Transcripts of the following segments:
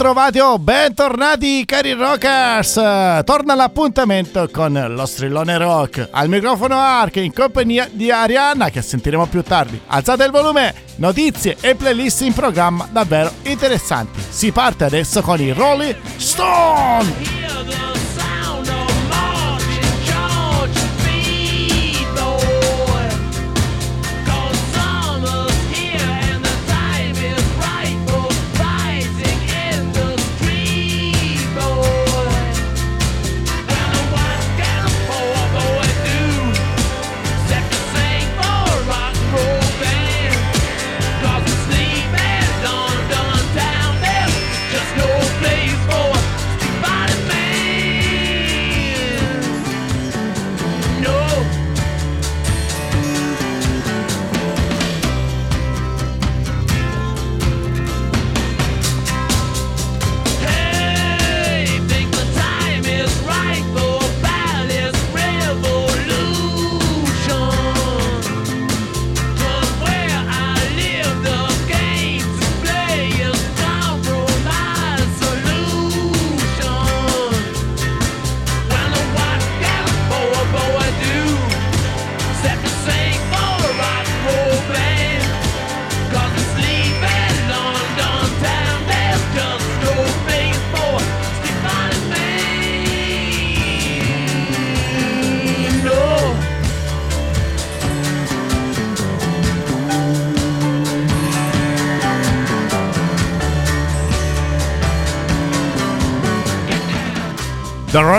Bentrovati o bentornati cari rockers! Torna l'appuntamento con lo strillone rock. Al microfono Ark in compagnia di Arianna che sentiremo più tardi. Alzate il volume, notizie e playlist in programma davvero interessanti. Si parte adesso con i Rolling Stone!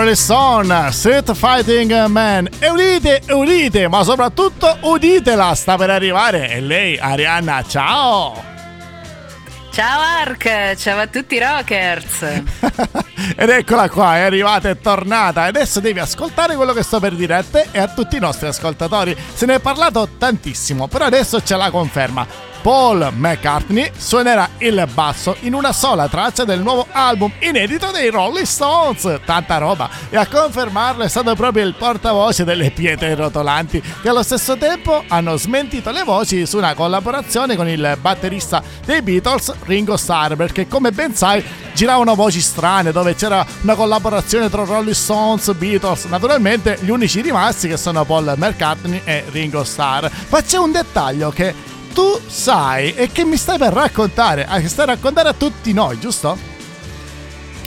Rolling Stone, Street Fighting Man. E udite, udite, ma soprattutto uditela, sta per arrivare. E lei, Arianna, ciao! Ciao Ark, ciao a tutti i rockers! Ed eccola qua, è arrivata, è tornata. Adesso devi ascoltare quello che sto per dire a te e a tutti i nostri ascoltatori. Se ne è parlato tantissimo, però adesso c'è la conferma. Paul McCartney suonerà il basso in una sola traccia del nuovo album inedito dei Rolling Stones. Tanta roba! E a confermarlo è stato proprio il portavoce delle pietre rotolanti, che allo stesso tempo hanno smentito le voci su una collaborazione con il batterista dei Beatles, Ringo Starr, perché come ben sai giravano voci strane dove c'era una collaborazione tra Rolling Stones, e Beatles, naturalmente gli unici rimasti che sono Paul McCartney e Ringo Starr. Ma c'è un dettaglio che tu sai e che mi stai per raccontare, che stai a raccontare a tutti noi, giusto?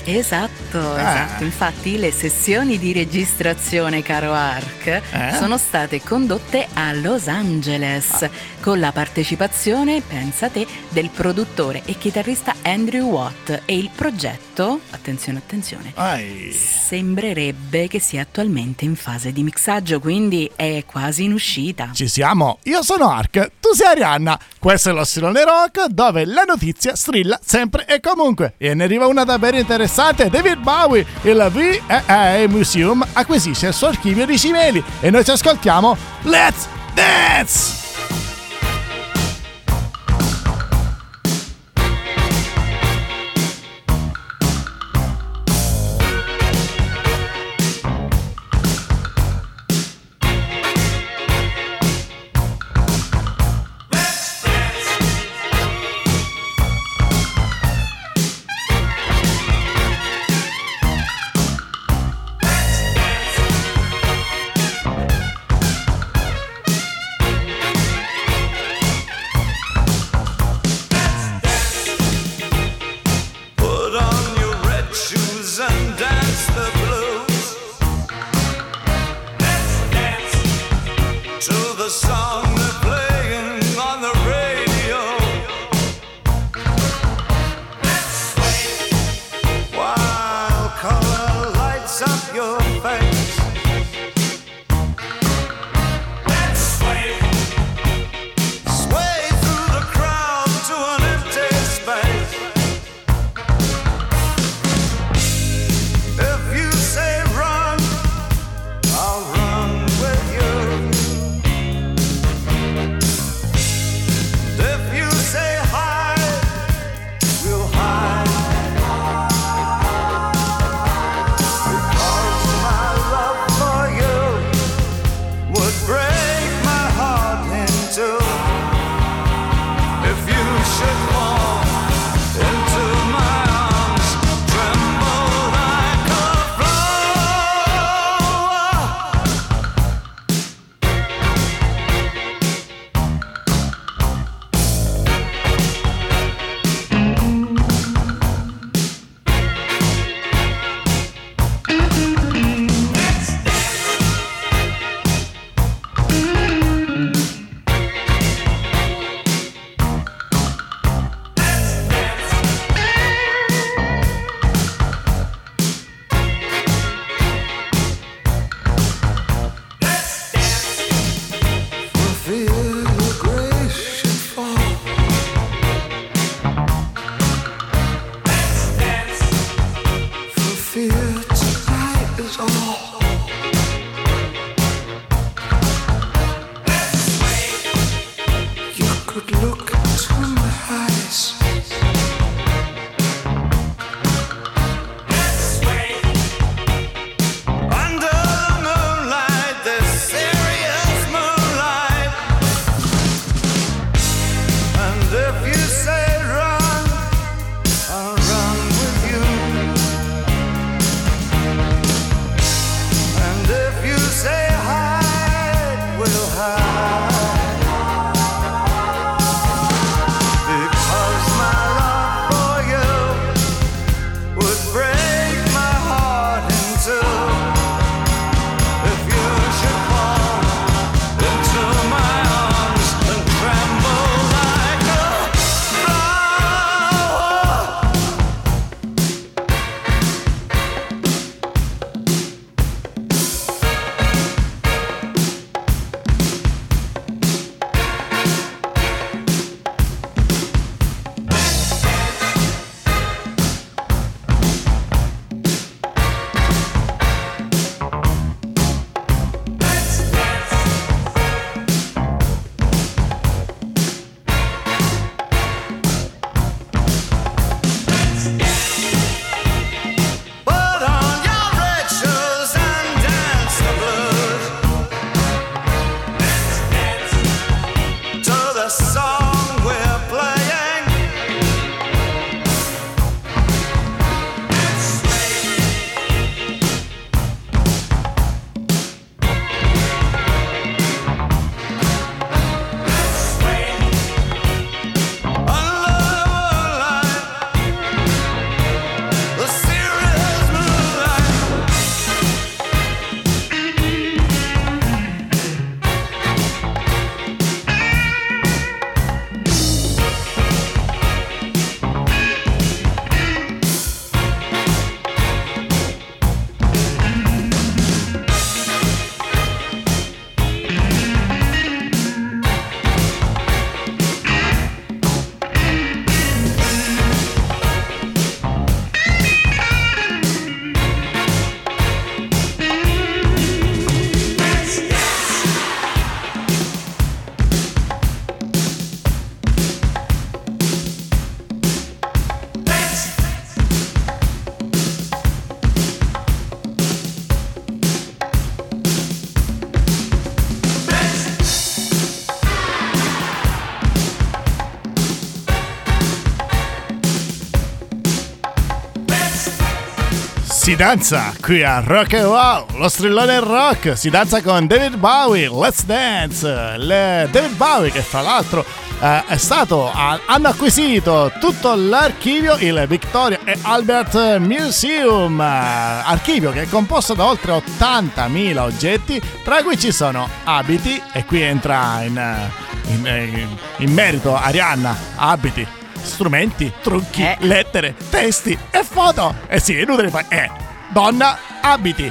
Esatto, eh. esatto. Infatti le sessioni di registrazione, caro Ark, eh? sono state condotte a Los Angeles ah. con la partecipazione, pensa te, del produttore e chitarrista Andrew Watt e il progetto, attenzione, attenzione, Ai. sembrerebbe che sia attualmente in fase di mixaggio, quindi è quasi in uscita. Ci siamo, io sono Ark, tu sei Arianna, questo è lo Stilone Rock dove la notizia strilla sempre e comunque e ne arriva una davvero interessante interessante, David Bowie, il VAA Museum acquisisce il suo archivio di cimeli e noi ci ascoltiamo Let's Dance! would look into my eyes. Si danza qui a Rock and Wow, lo strillone rock, si danza con David Bowie, Let's Dance. Le David Bowie che fra l'altro eh, è stato, hanno acquisito tutto l'archivio, il Victoria e Albert Museum, archivio che è composto da oltre 80.000 oggetti, tra cui ci sono abiti, e qui entra in, in, in merito Arianna, abiti strumenti, trucchi, eh. lettere, testi e foto. Eh sì, è inutile fare. Eh, donna, abiti.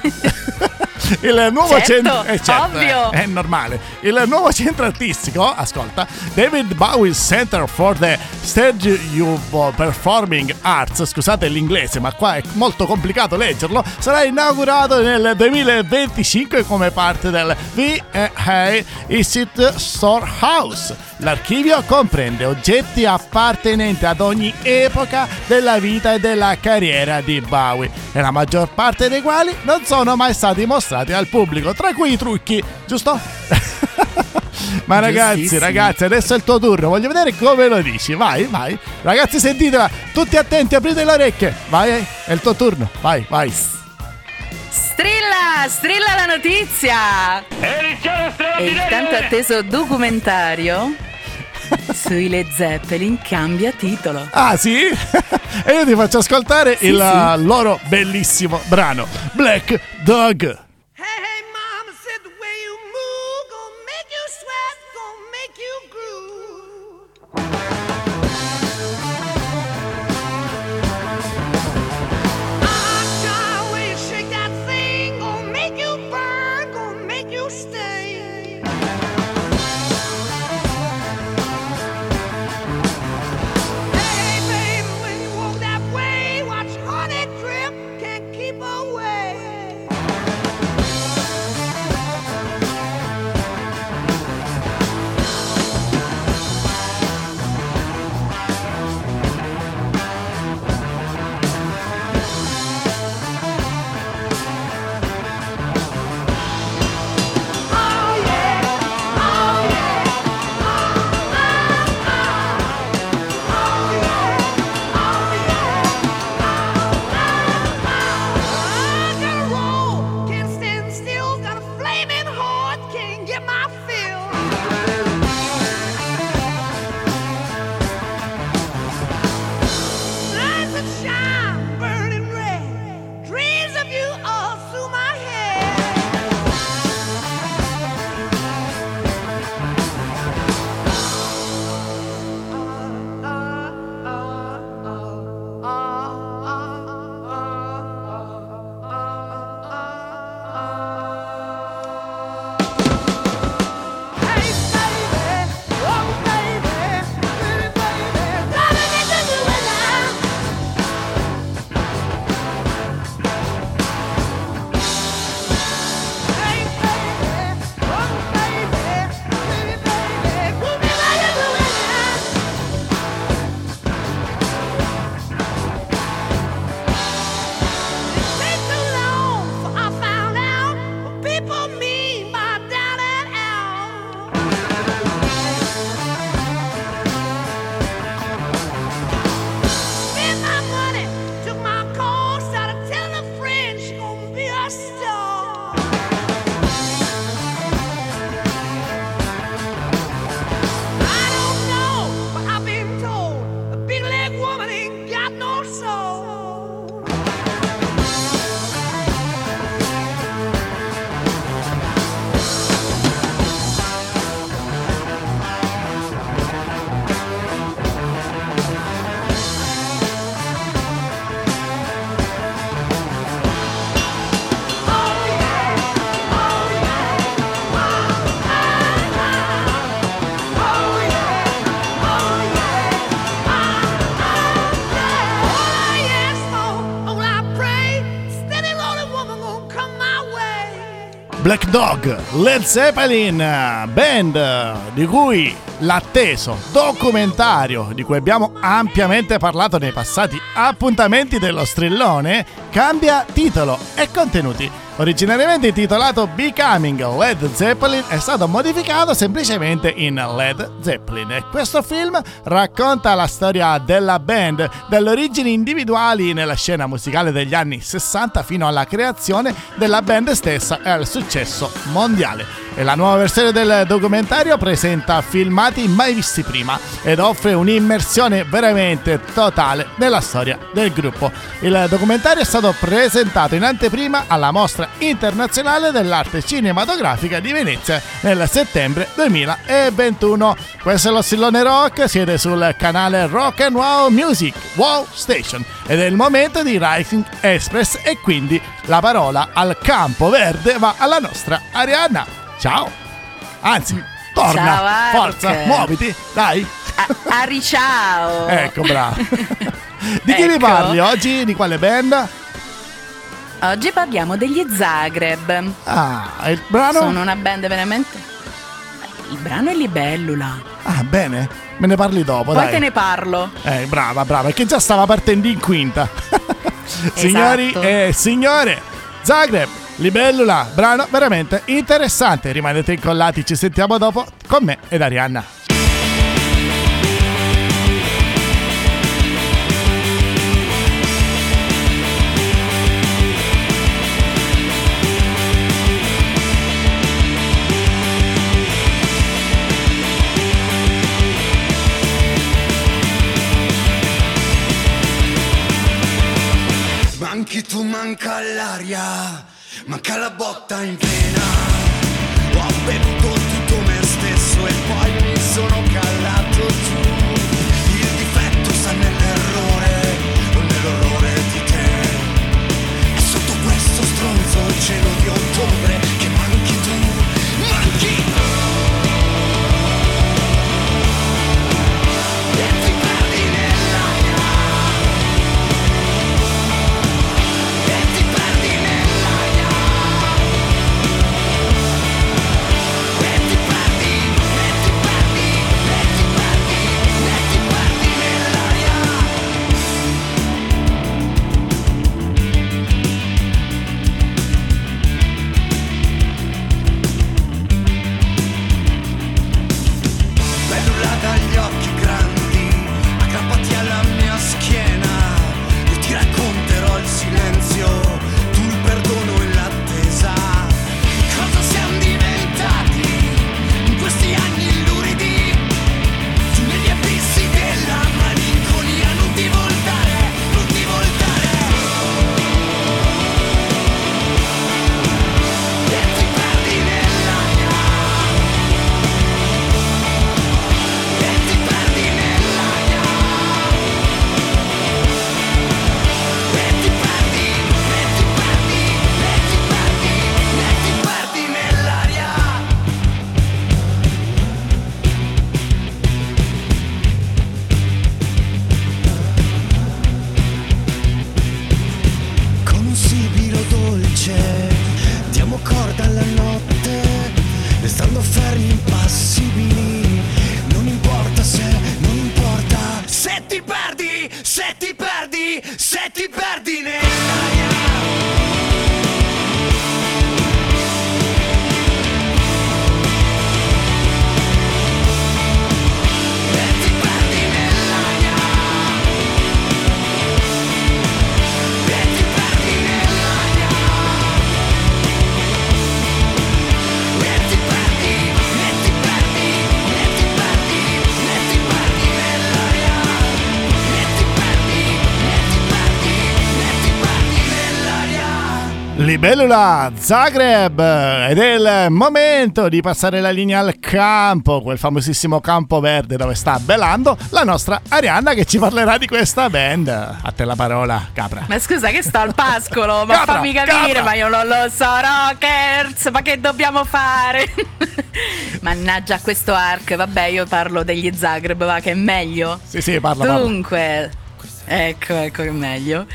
il nuovo certo, centro eh, certo, è, è, normale. Il nuovo centro artistico ascolta David Bowie Center for the Stage Performing Arts scusate l'inglese ma qua è molto complicato leggerlo sarà inaugurato nel 2025 come parte del VA Institute Storehouse l'archivio comprende oggetti appartenenti ad ogni epoca della vita e della carriera di Bowie e la maggior parte dei quali non sono mai stati mostrati mostrati al pubblico, tra cui i trucchi, giusto? Ma ragazzi, ragazzi, adesso è il tuo turno. Voglio vedere come lo dici. Vai, vai. Ragazzi, sentitela. Tutti attenti, aprite le orecchie. Vai, è il tuo turno. Vai, vai. Strilla, strilla la notizia. E il tanto atteso documentario sui Led Zeppelin cambia titolo. Ah, sì? e io ti faccio ascoltare sì, il sì. loro bellissimo brano Black Dog. Dog, Led Zeppelin, band di cui l'atteso documentario di cui abbiamo ampiamente parlato nei passati appuntamenti dello strillone cambia titolo e contenuti. Originariamente intitolato Becoming Led Zeppelin è stato modificato semplicemente in Led Zeppelin e questo film racconta la storia della band, dalle origini individuali nella scena musicale degli anni 60 fino alla creazione della band stessa e al successo mondiale. E la nuova versione del documentario presenta filmati mai visti prima ed offre un'immersione veramente totale nella storia del gruppo. Il documentario è stato presentato in anteprima alla mostra internazionale dell'arte cinematografica di Venezia nel settembre 2021. Questo è lo Sillone Rock, siete sul canale Rock and Wow Music Wow Station ed è il momento di Rising Express e quindi la parola al campo verde va alla nostra Arianna. Ciao. Anzi, torna. Ciao, Forza, muoviti, dai. A- Ari ciao. ecco, bravo. di chi ecco. ne parli oggi? Di quale band? Oggi parliamo degli Zagreb. Ah, il brano? Sono una band veramente... Il brano è Libellula. Ah, bene. Me ne parli dopo, Poi dai. te ne parlo. Eh, brava, brava, che già stava partendo in quinta. Signori esatto. e signore, Zagreb Libellula, brano veramente interessante. Rimanete incollati, ci sentiamo dopo con me ed Arianna. Manchi tu manca l'aria manca la botta in vena. Libellula Zagreb ed è il momento di passare la linea al campo, quel famosissimo campo verde dove sta bellando la nostra Arianna che ci parlerà di questa band. A te la parola, capra. Ma scusa che sto al pascolo, ma capra, fammi capire, capra. ma io non lo so, Rockers, ma che dobbiamo fare? Mannaggia questo arc, vabbè io parlo degli Zagreb, va che è meglio. Sì, sì, parla. Dunque, parla. ecco, ecco che è meglio.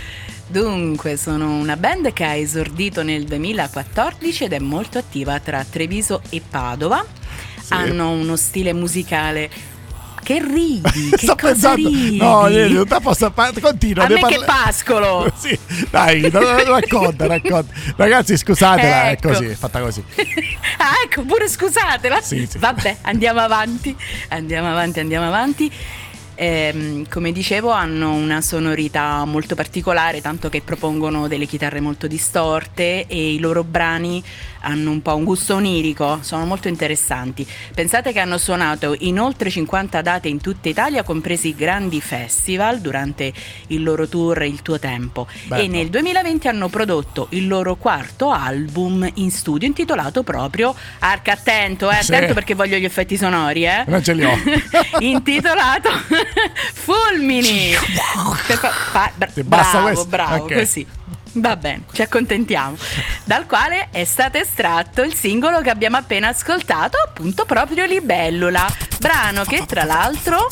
Dunque, sono una band che ha esordito nel 2014 ed è molto attiva tra Treviso e Padova. Sì. Hanno uno stile musicale che ridi? Che Sto pensando. Ridi? No, niente, non posso continua. A me parla... che pascolo. sì, dai, racconta, racconta. Ragazzi, scusatela, ecco. è così, è fatta così. ah, ecco, pure scusatela. Sì, sì. Vabbè, andiamo avanti. Andiamo avanti, andiamo avanti. Eh, come dicevo hanno una sonorità molto particolare, tanto che propongono delle chitarre molto distorte e i loro brani hanno un po' un gusto onirico, sono molto interessanti. Pensate che hanno suonato in oltre 50 date in tutta Italia, compresi grandi festival durante il loro tour Il tuo tempo Bello. e nel 2020 hanno prodotto il loro quarto album in studio intitolato proprio Arca attento, eh, attento sì. perché voglio gli effetti sonori, eh. Non ce li ho. intitolato Fulmini. fa, fa, bravo, bravo, okay. così. Va bene, ci accontentiamo. Dal quale è stato estratto il singolo che abbiamo appena ascoltato, appunto proprio Libellula, brano che tra l'altro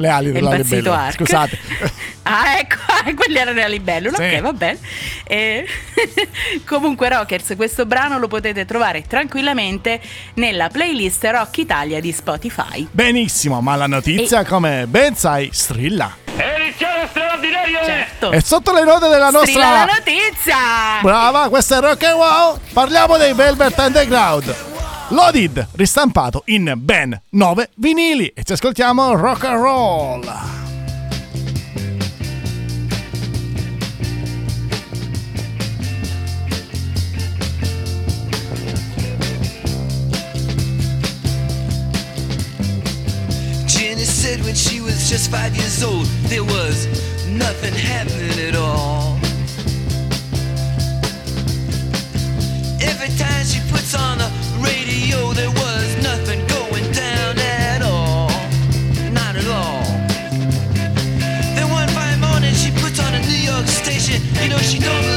le ali della libellula. Scusate. Ah, ecco, ah, quelli erano le libellula. Sì. Ok, va bene. E... Comunque, Rockers, questo brano lo potete trovare tranquillamente nella playlist Rock Italia di Spotify. Benissimo, ma la notizia, e... come ben sai, strilla. Straordinaria! Certo. E sotto le note della nostra. Strilla la notizia! Brava, questo è Rock and Wow. Parliamo dei Velvet Underground. Loaded, ristampato in ben 9 vinili. E ci ascoltiamo rock and roll. Jenny said when she was just five years old, there was nothing happening at all. Every time she puts on You know, she don't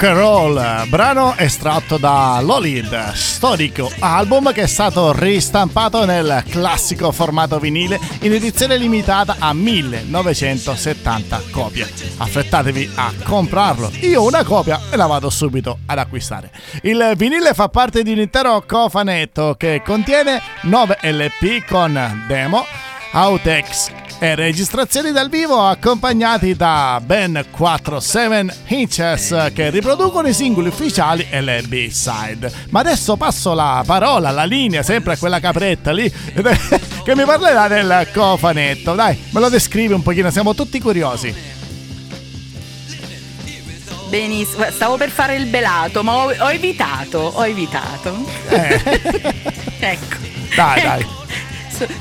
Rock and Roll, brano estratto da Lolid, storico album che è stato ristampato nel classico formato vinile in edizione limitata a 1970 copie. Affrettatevi a comprarlo, io una copia e la vado subito ad acquistare. Il vinile fa parte di un intero cofanetto che contiene 9 LP con demo, outtakes e registrazioni dal vivo accompagnati da ben 4 7 inches che riproducono i singoli ufficiali e le B-side. Ma adesso passo la parola, la linea, sempre a quella capretta lì che mi parlerà del cofanetto. Dai, me lo descrivi un pochino, siamo tutti curiosi. Benissimo, stavo per fare il belato, ma ho, ho evitato, ho evitato. Eh. ecco. Dai, dai. Ecco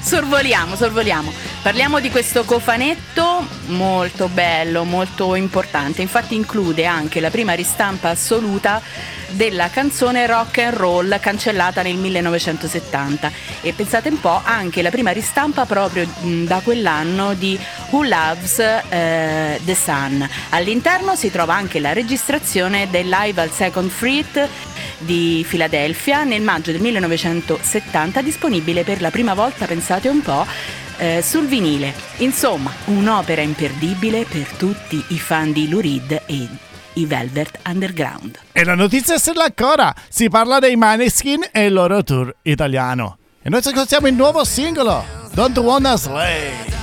sorvoliamo, sorvoliamo. Parliamo di questo cofanetto molto bello, molto importante. Infatti include anche la prima ristampa assoluta della canzone rock and roll cancellata nel 1970 e pensate un po' anche la prima ristampa proprio da quell'anno di Who Loves uh, the Sun. All'interno si trova anche la registrazione del live al Second Fruit di Filadelfia nel maggio del 1970 disponibile per la prima volta, pensate un po', eh, sul vinile. Insomma, un'opera imperdibile per tutti i fan di Lou Reed e i Velvet Underground. E la notizia è ancora, si parla dei Maneskin e il loro tour italiano. E noi ci ascoltiamo il nuovo singolo, Don't Wanna Slay.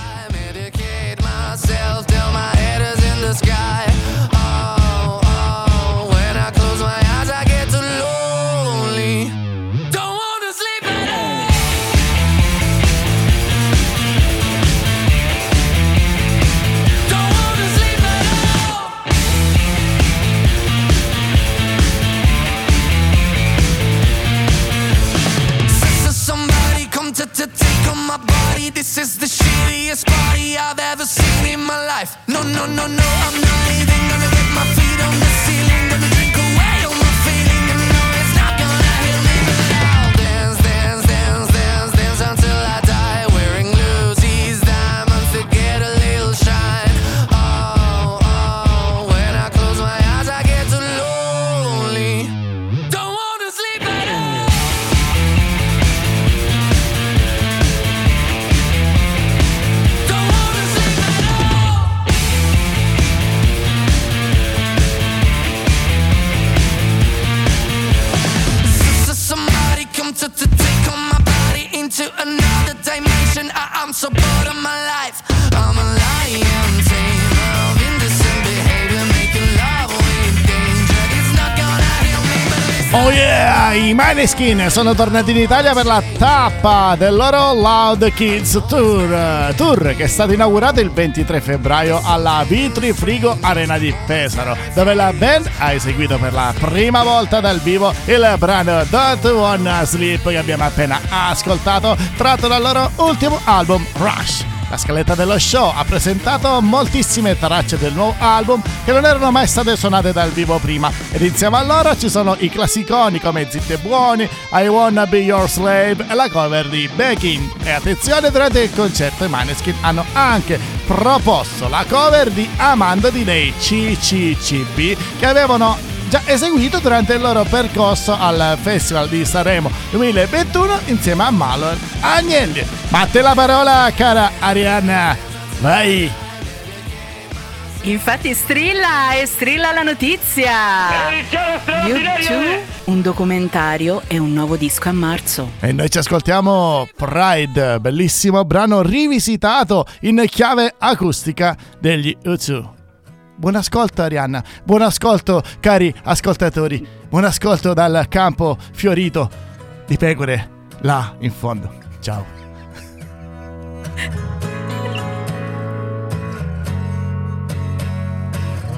Maneskin sono tornati in Italia per la tappa del loro Loud Kids Tour, tour che è stato inaugurato il 23 febbraio alla Vitri Frigo Arena di Pesaro, dove la band ha eseguito per la prima volta dal vivo il brano Don't Wanna Sleep che abbiamo appena ascoltato, tratto dal loro ultimo album Rush. La scaletta dello show ha presentato moltissime tracce del nuovo album che non erano mai state suonate dal vivo prima ed insieme a loro ci sono i classiconi come Zitte Buoni, I Wanna Be Your Slave e la cover di Begging. E attenzione, durante il concerto i Maneskin hanno anche proposto la cover di Amandati dei CCCB che avevano già eseguito durante il loro percorso al Festival di Sanremo 2021 insieme a Malon Agnelli. Ma a te la parola, cara Arianna. Vai! Infatti strilla e strilla la notizia. YouTube, un documentario e un nuovo disco a marzo. E noi ci ascoltiamo Pride, bellissimo brano rivisitato in chiave acustica degli U2. Buon ascolto Arianna, buon ascolto cari ascoltatori, buon ascolto dal campo fiorito di pecore là in fondo. Ciao.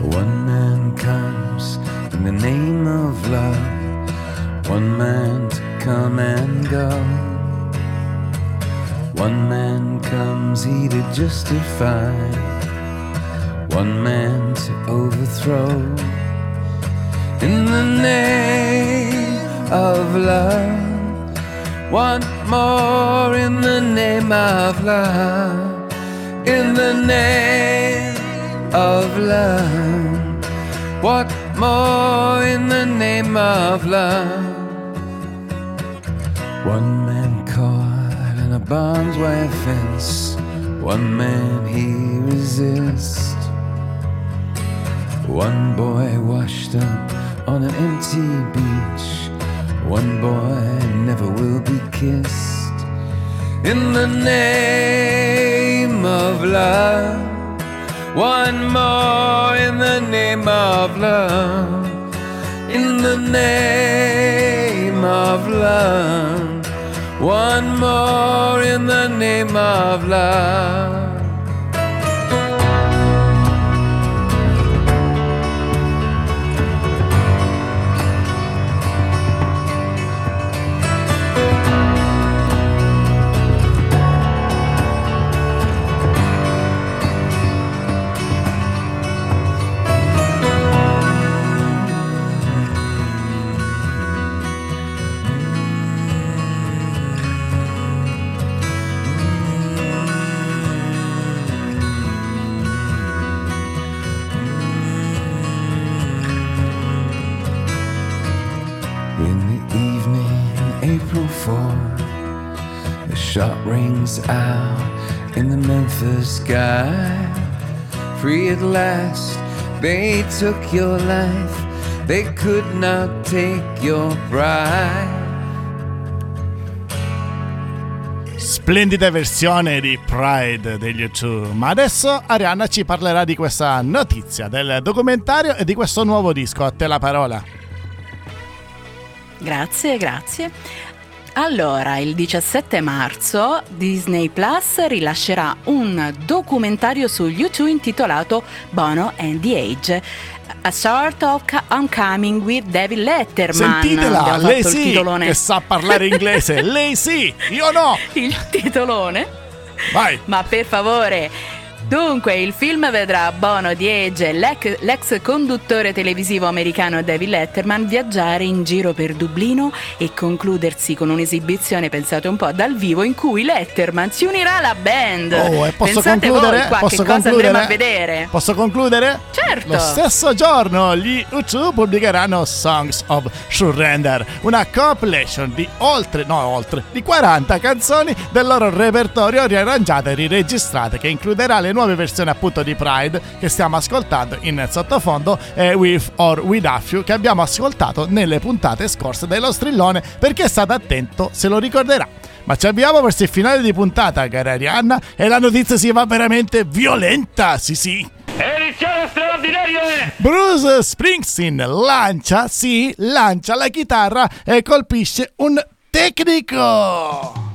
One man comes in the name of love, one man to come and go. One man comes, he to justify, one man to overthrow. In the name of love, one more in the name of love, in the name of love. What more in the name of love. One man caught in a barbed wire fence, one man he resists. One boy washed up on an empty beach, one boy never will be kissed. In the name of love. One more in the name of love. In the name of love. One more in the name of love. Shot rings out in the Memphis sky. Free at last, they took your life, they could not take your pride. Splendida versione di Pride degli U2, ma adesso Arianna ci parlerà di questa notizia, del documentario e di questo nuovo disco. A te la parola. Grazie, grazie. Allora, il 17 marzo Disney Plus rilascerà un documentario su YouTube intitolato Bono and the Age. A Sort of Uncoming with David Letterman. Sentitela, lei sì, che sa parlare inglese. lei sì, io no. Il titolone. Vai. Ma per favore, Dunque, il film vedrà Bono di Age, l'ex, l'ex conduttore televisivo americano David Letterman, viaggiare in giro per Dublino e concludersi con un'esibizione, pensate un po', dal vivo in cui Letterman si unirà alla band. Oh, e posso pensate concludere? voi qua posso che cosa andremo a vedere? Posso concludere? Certo. Lo stesso giorno gli U2 pubblicheranno Songs of Surrender, una compilation di oltre, no oltre, di 40 canzoni del loro repertorio riarrangiate e riregistrate che includerà le nuove versioni appunto di Pride che stiamo ascoltando in sottofondo e With or Without You che abbiamo ascoltato nelle puntate scorse dello strillone perché è stato attento se lo ricorderà. Ma ci abbiamo verso il finale di puntata, cara Arianna, e la notizia si va veramente violenta, sì sì. Edizione straordinaria! Bruce Springsteen lancia, sì, lancia la chitarra e colpisce un tecnico.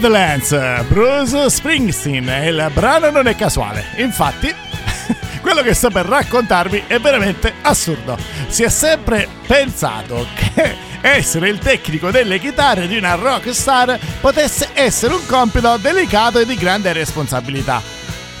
Badlands, Bruce Springsteen il brano non è casuale. Infatti, quello che sto per raccontarvi è veramente assurdo. Si è sempre pensato che essere il tecnico delle chitarre di una rockstar potesse essere un compito delicato e di grande responsabilità.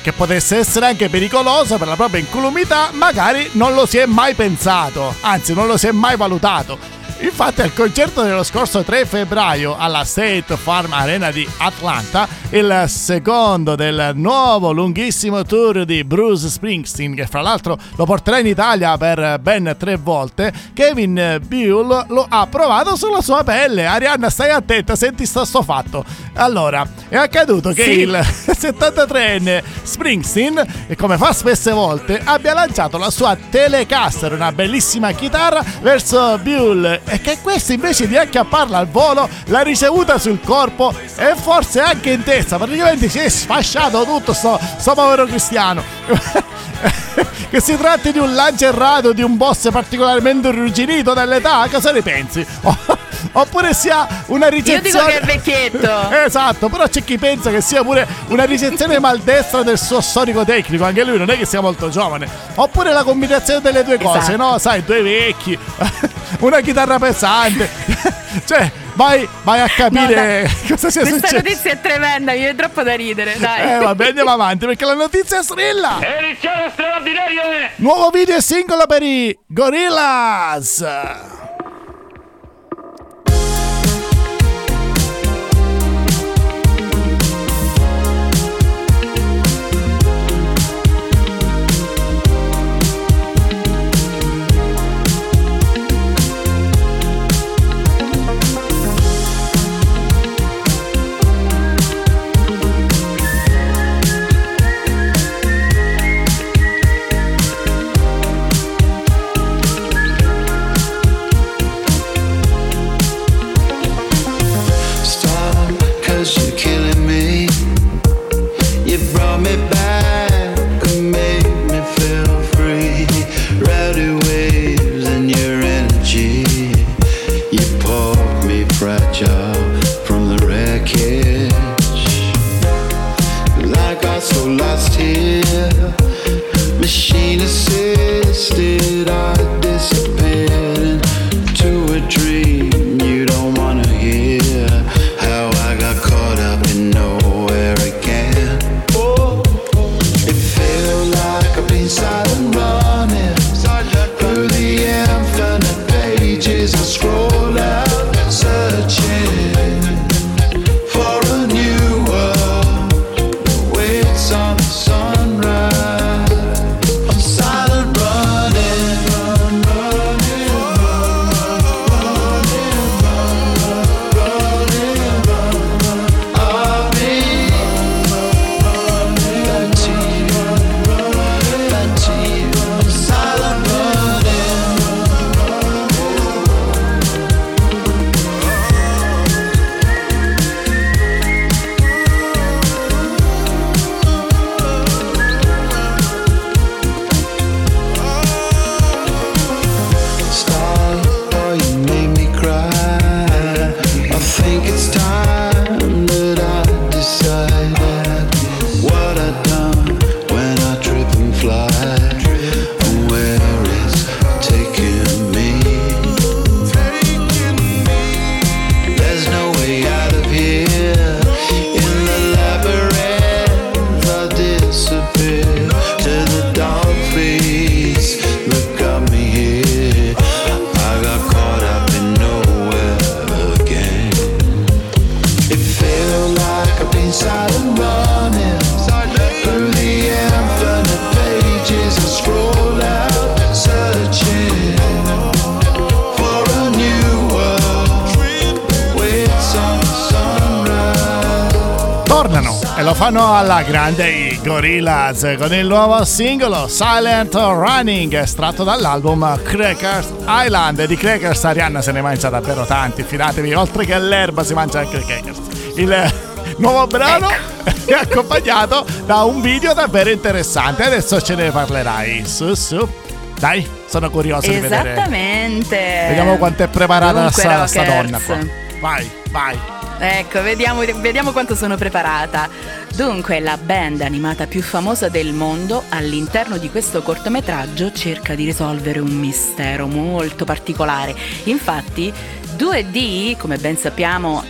Che potesse essere anche pericoloso per la propria incolumità, magari non lo si è mai pensato, anzi non lo si è mai valutato. Infatti al concerto dello scorso 3 febbraio alla State Farm Arena di Atlanta, il secondo del nuovo lunghissimo tour di Bruce Springsteen, che fra l'altro lo porterà in Italia per ben tre volte, Kevin Buell lo ha provato sulla sua pelle. Arianna, stai attenta, senti sto, sto fatto. Allora, è accaduto che Sì. il 73enne Springsteen, e come fa spesse volte, abbia lanciato la sua Telecaster, una bellissima chitarra, verso Buell e che questo invece di acchiapparla al volo l'ha ricevuta sul corpo e forse anche in testa. Praticamente si è sfasciato tutto sto, sto povero cristiano. che si tratti di un lancierato di un boss particolarmente arrugginito dall'età, cosa ne pensi? Oppure sia una Io dico ricezione che è vecchietto. esatto, però c'è chi pensa che sia pure una ricezione maldestra del suo storico tecnico, anche lui non è che sia molto giovane. Oppure la combinazione delle due cose, Esatto. no? Sai, due vecchi, una chitarra pesante. cioè, vai, vai a capire dai. cosa sia Questa successo. notizia è tremenda, mi viene troppo da ridere, dai. Eh, vabbè, andiamo avanti perché la notizia è strilla. Edizione straordinaria! Nuovo video e singolo per i Gorillaz. Fanno alla grande i Gorillaz con il nuovo singolo Silent Running estratto dall'album Crackers Island. Di Crackers Arianna se ne mangia davvero tanti, fidatevi, oltre che all'erba si mangia anche il Crackers. Il nuovo brano è accompagnato da un video davvero interessante. Adesso ce ne parlerai. Su su. Dai, sono curioso di vedere. Esattamente. Vediamo quanto è preparata Dunque, sta, sta donna qua. Vai, vai. Ecco, vediamo, vediamo quanto sono preparata. Dunque, la band animata più famosa del mondo all'interno di questo cortometraggio cerca di risolvere un mistero molto particolare. Infatti, 2D, come ben sappiamo,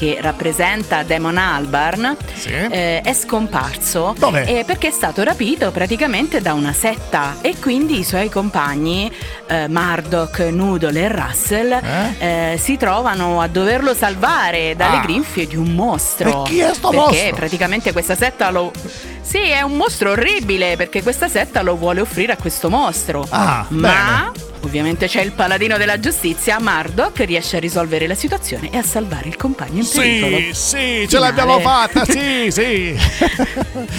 che rappresenta Damon Albarn Sì. eh, è scomparso eh, perché è stato rapito praticamente da una setta e quindi i suoi compagni eh, Murdoch, Noodle e Russell Eh? eh, si trovano a doverlo salvare dalle Ah. grinfie di un mostro. E chi è sto perché mostro? praticamente questa setta lo Sì, è un mostro orribile perché questa setta lo vuole offrire a questo mostro. Ah, Ma ovviamente c'è il paladino della giustizia, Murdoch, che riesce a risolvere la situazione e a salvare il compagno in pericolo. Sì, sì, ce l'abbiamo fatta, sì, sì.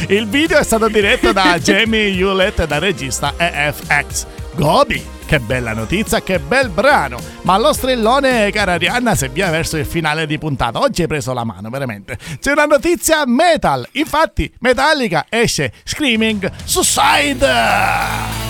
Il video è stato diretto da Jamie Hewlett e da regista EFX. Godi! Che bella notizia, che bel brano! Ma lo strellone, cara Arianna, si avvia verso il finale di puntata. Oggi hai preso la mano, veramente. C'è una notizia metal. Infatti, Metallica esce Screaming Suicide!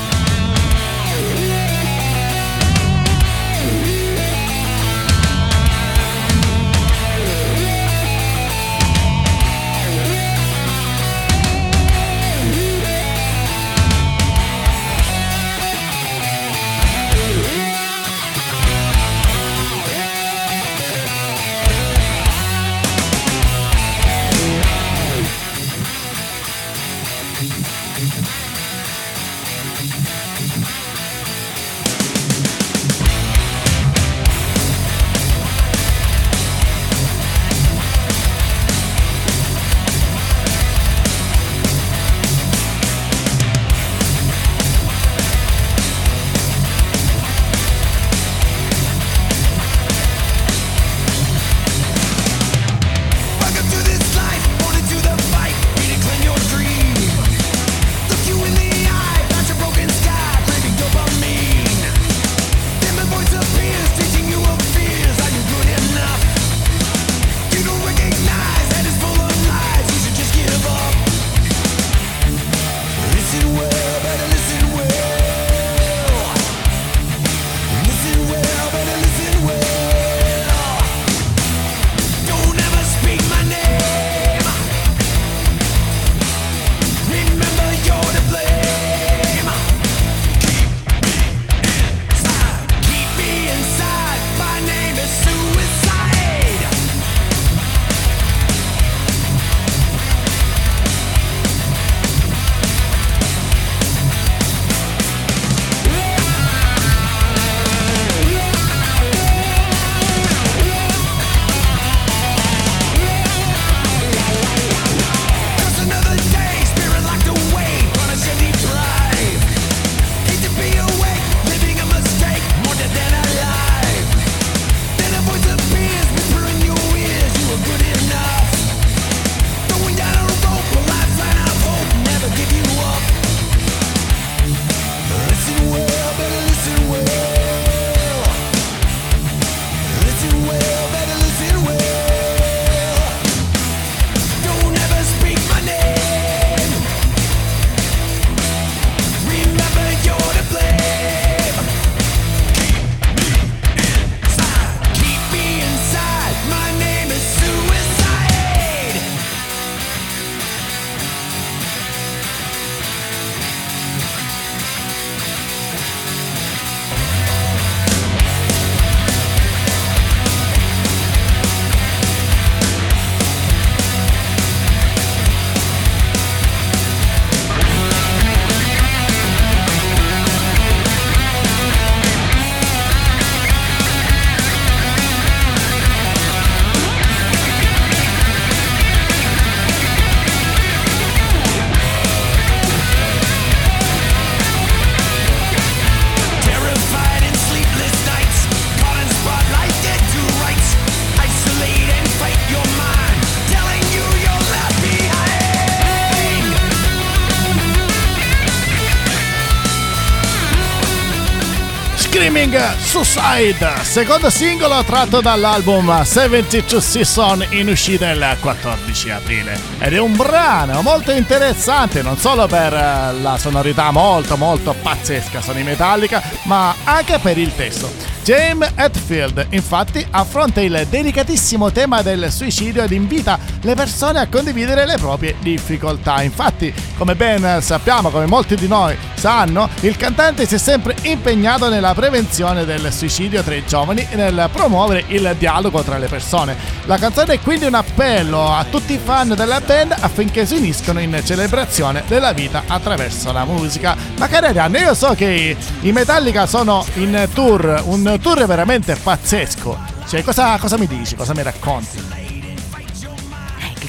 Screaming Suicide, secondo singolo tratto dall'album 72 Season in uscita il 14 aprile. Ed è un brano molto interessante, non solo per eh, la sonorità molto molto pazzesca, sono i Metallica, ma anche per il testo. James Hetfield infatti affronta il delicatissimo tema del suicidio ed invita le persone a condividere le proprie difficoltà. Infatti, come ben sappiamo, come molti di noi sanno, il cantante si è sempre impegnato nella prevenzione del suicidio tra i giovani e nel promuovere il dialogo tra le persone. La canzone è quindi un appello a tutti i fan della band affinché si uniscono in celebrazione della vita attraverso la musica. Ma cari Arianna, io so che i Metallica sono in tour, un tour veramente pazzesco. Cioè, cosa, cosa mi dici? Cosa mi racconti?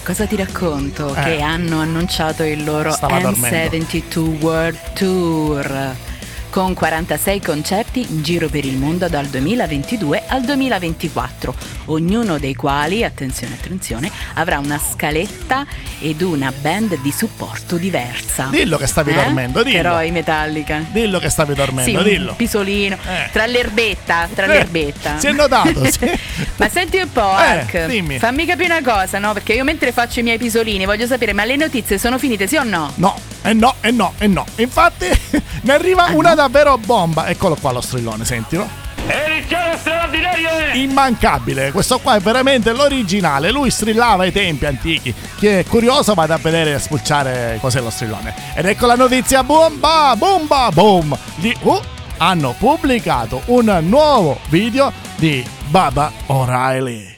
Cosa ti racconto? Eh. Che hanno annunciato il loro Stava dormendo. M72 World Tour con 46 concerti in giro per il mondo dal 2022 al 2024, ognuno dei quali, attenzione attenzione, avrà una scaletta ed una band di supporto diversa. Dillo che stavi Eh? dormendo, dillo. Eroi Metallica. Dillo che stavi Sì, dormendo, un dillo. pisolino, Eh. tra l'erbetta, tra Eh, l'erbetta. si è notato, sì. ma senti un po', Eh, Ark, dimmi. fammi capire una cosa, no? Perché io mentre faccio i miei pisolini voglio sapere, ma le notizie sono finite, sì o no? No, e no, e no, e no. Infatti ne arriva Ah, una no? davvero bomba. Eccolo qua lo strillone, sentilo. Edizione straordinaria! Immancabile, questo qua è veramente l'originale. Lui strillava ai tempi antichi. Chi è curioso vada a vedere e spulciare cos'è lo strillone. Ed ecco la notizia bomba, bomba, boom. Di uh, hanno pubblicato un nuovo video di Baba O'Reilly.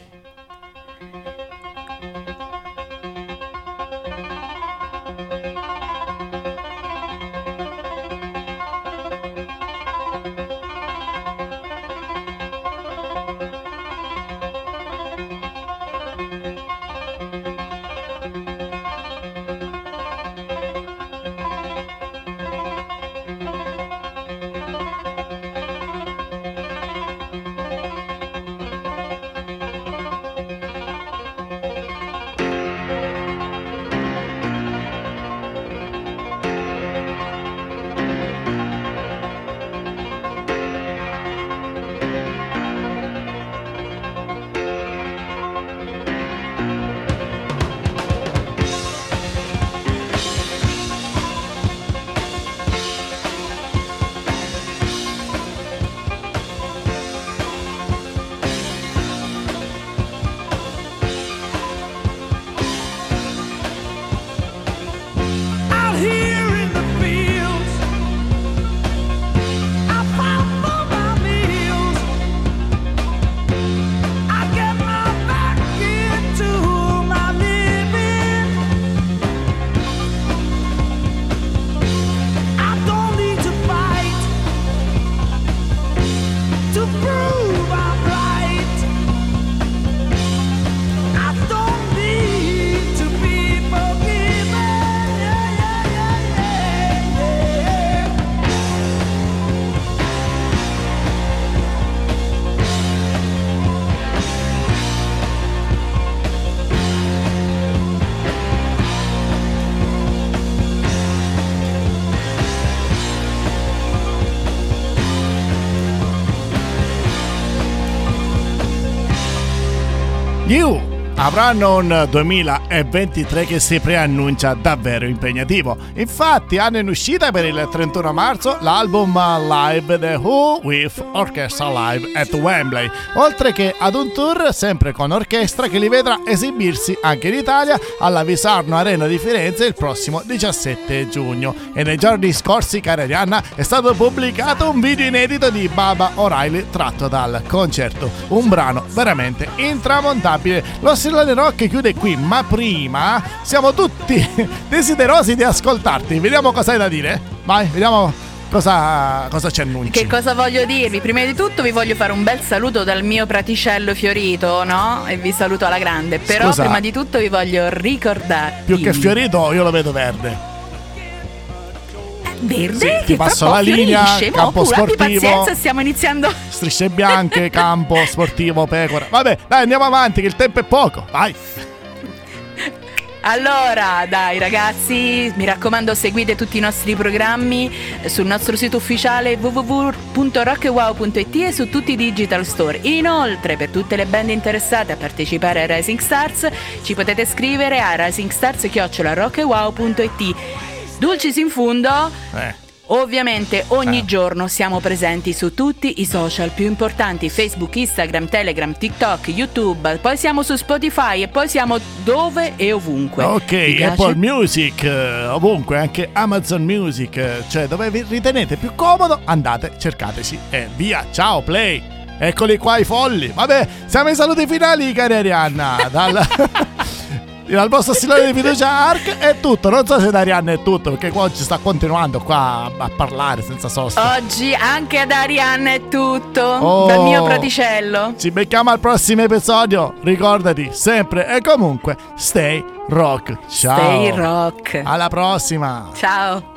Gli U avranno un 2023 che si preannuncia davvero impegnativo. Infatti hanno in uscita per il 31 marzo l'album live The Who with Orchestra Live at Wembley, oltre che ad un tour sempre con orchestra che li vedrà esibirsi anche in Italia alla Visarno Arena di Firenze il prossimo 17 giugno. E nei giorni scorsi, cara Arianna, è stato pubblicato un video inedito di Baba O'Reilly tratto dal concerto, un brano veramente intramontabile. Lo Strillone Rock chiude qui, ma prima siamo tutti desiderosi di ascoltarti. Vediamo cosa hai da dire. Vai, vediamo cosa, cosa ci annunci. Che cosa voglio dirvi? Prima di tutto vi voglio fare un bel saluto dal mio praticello fiorito, no? E vi saluto alla grande. Però Scusa. prima di tutto vi voglio ricordare. Più che fiorito, io lo vedo verde. Verde Sì, che po' la linea, fiorisce. Mo' campo abbi sportivo. pazienza, stiamo iniziando. Strisce bianche, campo, sportivo, pecora. Vabbè, dai, andiamo avanti, che il tempo è poco. Vai. Allora, dai ragazzi, mi raccomando seguite tutti i nostri programmi sul nostro sito ufficiale www.rockwow.it e su tutti i digital store. Inoltre, per tutte le band interessate a partecipare a Rising Stars, ci potete scrivere a risingstars.rockwow.it. Dulcis in fundo, Eh. Ovviamente ogni eh. giorno siamo presenti su tutti i social più importanti, Facebook, Instagram, Telegram, TikTok, YouTube, poi siamo su Spotify e poi siamo dove e ovunque. Ok, Apple Music, eh, ovunque, anche Amazon Music, eh, cioè dove vi ritenete più comodo, andate, cercateci e via, ciao, play. Eccoli qua i folli. Vabbè, siamo ai saluti finali, cari Arianna. Dal... dal vostro stilone di fiducia Arc è tutto. Non so se da Arianna è tutto, perché qua oggi sta continuando qua a, parlare senza sosta. Oggi anche ad Arianna è tutto. Oh, dal mio fraticello. Ci becchiamo al prossimo episodio. Ricordati sempre e comunque, stay rock. Ciao. Stay rock. Alla prossima. Ciao.